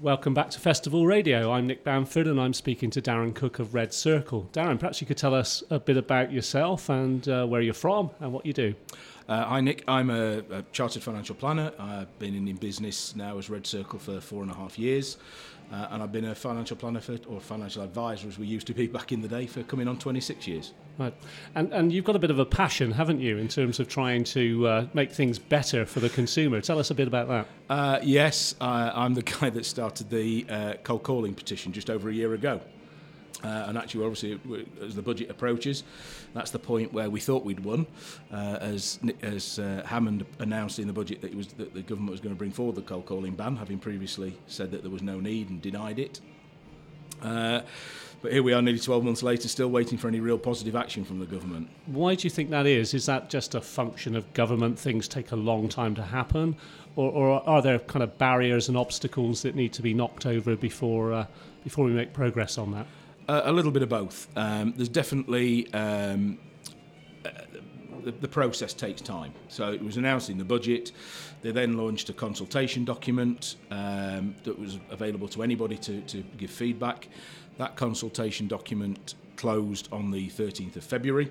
Welcome back to Festival Radio. I'm Nick Bamford and I'm speaking to Darren Cooke of Red Circle. Darren, perhaps you could tell us a bit about yourself and uh, where you're from and what you do. Uh, hi, Nick. I'm a, a, chartered financial planner. I've been in, in, business now as Red Circle for four and a half years. Uh, and I've been a financial planner for, or financial advisor, as we used to be back in the day, for coming on 26 years. Right. And, and you've got a bit of a passion, haven't you, in terms of trying to uh, make things better for the consumer. Tell us a bit about that. Uh, yes, I'm the guy that started the uh, cold calling petition just over a year ago. Uh, and actually, obviously, as the budget approaches, that's the point where we thought we'd won. Uh, as as uh, Hammond announced in the budget that, was, that the government was going to bring forward the cold calling ban, having previously said that there was no need and denied it. Uh, but here we are, nearly 12 months later, still waiting for any real positive action from the government. Why do you think that is? Is that just a function of government? Things take a long time to happen? Or, or are there kind of barriers and obstacles that need to be knocked over before, uh, before we make progress on that? A little bit of both. Um, there's definitely um, uh, the, the, process takes time. So it was announced in the budget. They then launched a consultation document um, that was available to anybody to, to give feedback. That consultation document closed on the 13th of February,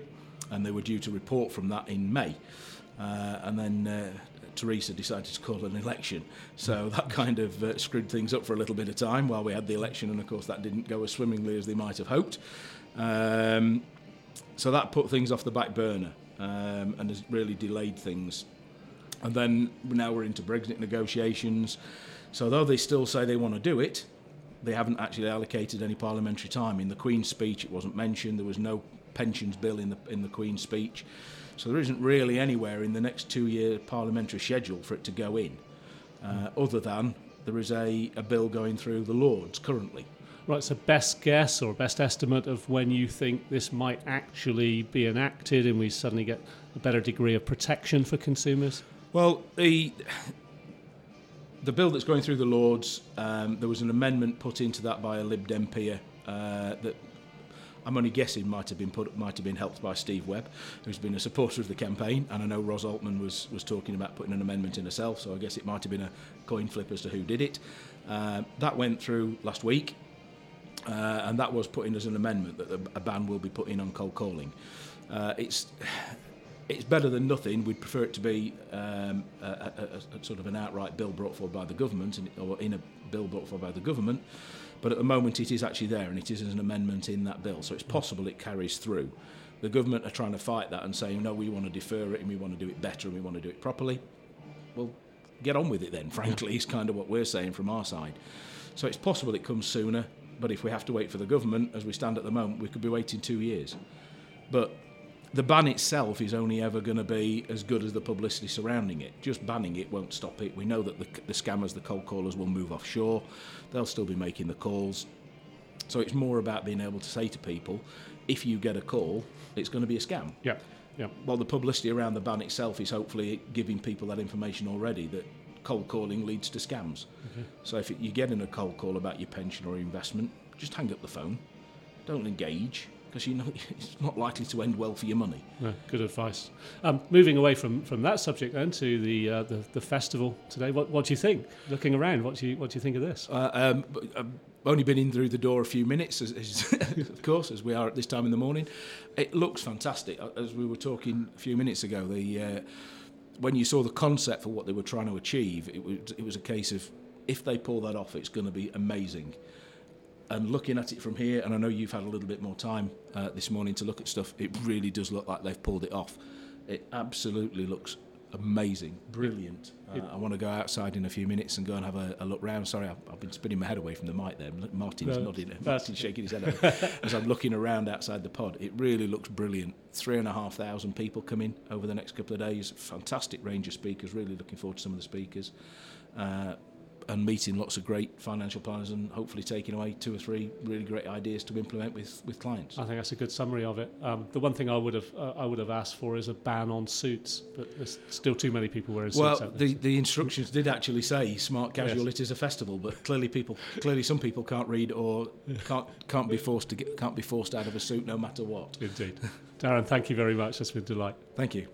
and they were due to report from that in May. Uh, and then uh, Theresa decided to call an election. So that kind of uh, screwed things up for a little bit of time while we had the election, and of course that didn't go as swimmingly as they might have hoped. Um, so that put things off the back burner um, and has really delayed things. And then now we're into Brexit negotiations. So though they still say they want to do it, they haven't actually allocated any parliamentary time. In the Queen's speech, it wasn't mentioned. There was no pensions bill in the in the Queen's speech. So there isn't really anywhere in the next two year parliamentary schedule for it to go in, uh, other than there is a, a bill going through the Lords currently. Right, so best guess or best estimate of when you think this might actually be enacted and we suddenly get a better degree of protection for consumers? Well, the the bill that's going through the Lords, um, there was an amendment put into that by a Lib Dem peer uh, that I'm only guessing might have been put might have been helped by Steve Webb, who's been a supporter of the campaign, and I know Ros Altmann was was talking about putting an amendment in herself, so I guess it might have been a coin flip as to who did it. Uh, that went through last week, uh, and that was put in as an amendment that a ban will be put in on cold calling. Uh, it's it's better than nothing. We'd prefer it to be um, a, a, a, sort of an outright bill brought forward by the government, or in a bill brought forward by the government. But at the moment, it is actually there, and it is an amendment in that bill. So it's possible it carries through. The government are trying to fight that and saying, no, we want to defer it and we want to do it better and we want to do it properly. Well, get on with it then, frankly, is kind of what we're saying from our side. So it's possible it comes sooner, but if we have to wait for the government, as we stand at the moment, we could be waiting two years. But the ban itself is only ever going to be as good as the publicity surrounding it. Just banning it won't stop it. We know that the, the scammers, the cold callers, will move offshore. They'll still be making the calls. So it's more about being able to say to people, if you get a call, it's going to be a scam. Yeah. Yeah. Well, the publicity around the ban itself is hopefully giving people that information already that cold calling leads to scams. Okay. So if you're getting a cold call about your pension or investment, just hang up the phone. Don't engage because you know it's not likely to end well for your money. No, good advice. Um, moving away from, from that subject then to the, uh, the, the festival today, what, what do you think? Looking around, what do you what do you think of this? Uh, um, I've only been in through the door a few minutes, as, as of course, as we are at this time in the morning. It looks fantastic. As we were talking a few minutes ago, the uh, when you saw the concept for what they were trying to achieve, it was it was a case of if they pull that off, it's going to be amazing and looking at it from here, and I know you've had a little bit more time uh, this morning to look at stuff, it really does look like they've pulled it off. It absolutely looks amazing, brilliant. Uh, I want to go outside in a few minutes and go and have a, a look round. Sorry, I've, I've, been spinning my head away from the mic there. Martin's no, nodding, Martin's shaking his head as I'm looking around outside the pod. It really looks brilliant. Three and a half thousand people coming over the next couple of days. Fantastic range of speakers. Really looking forward to some of the speakers. Uh, and meeting lots of great financial planners and hopefully taking away two or three really great ideas to implement with, with clients. I think that's a good summary of it. Um, the one thing I would have uh, I would have asked for is a ban on suits, but there's still too many people wearing well, suits. Well, the, the instructions did actually say smart casual. Yes. It is a festival, but clearly people clearly some people can't read or can't can't be forced to get, can't be forced out of a suit no matter what. Indeed, Darren. Thank you very much. That's been a delight. Thank you.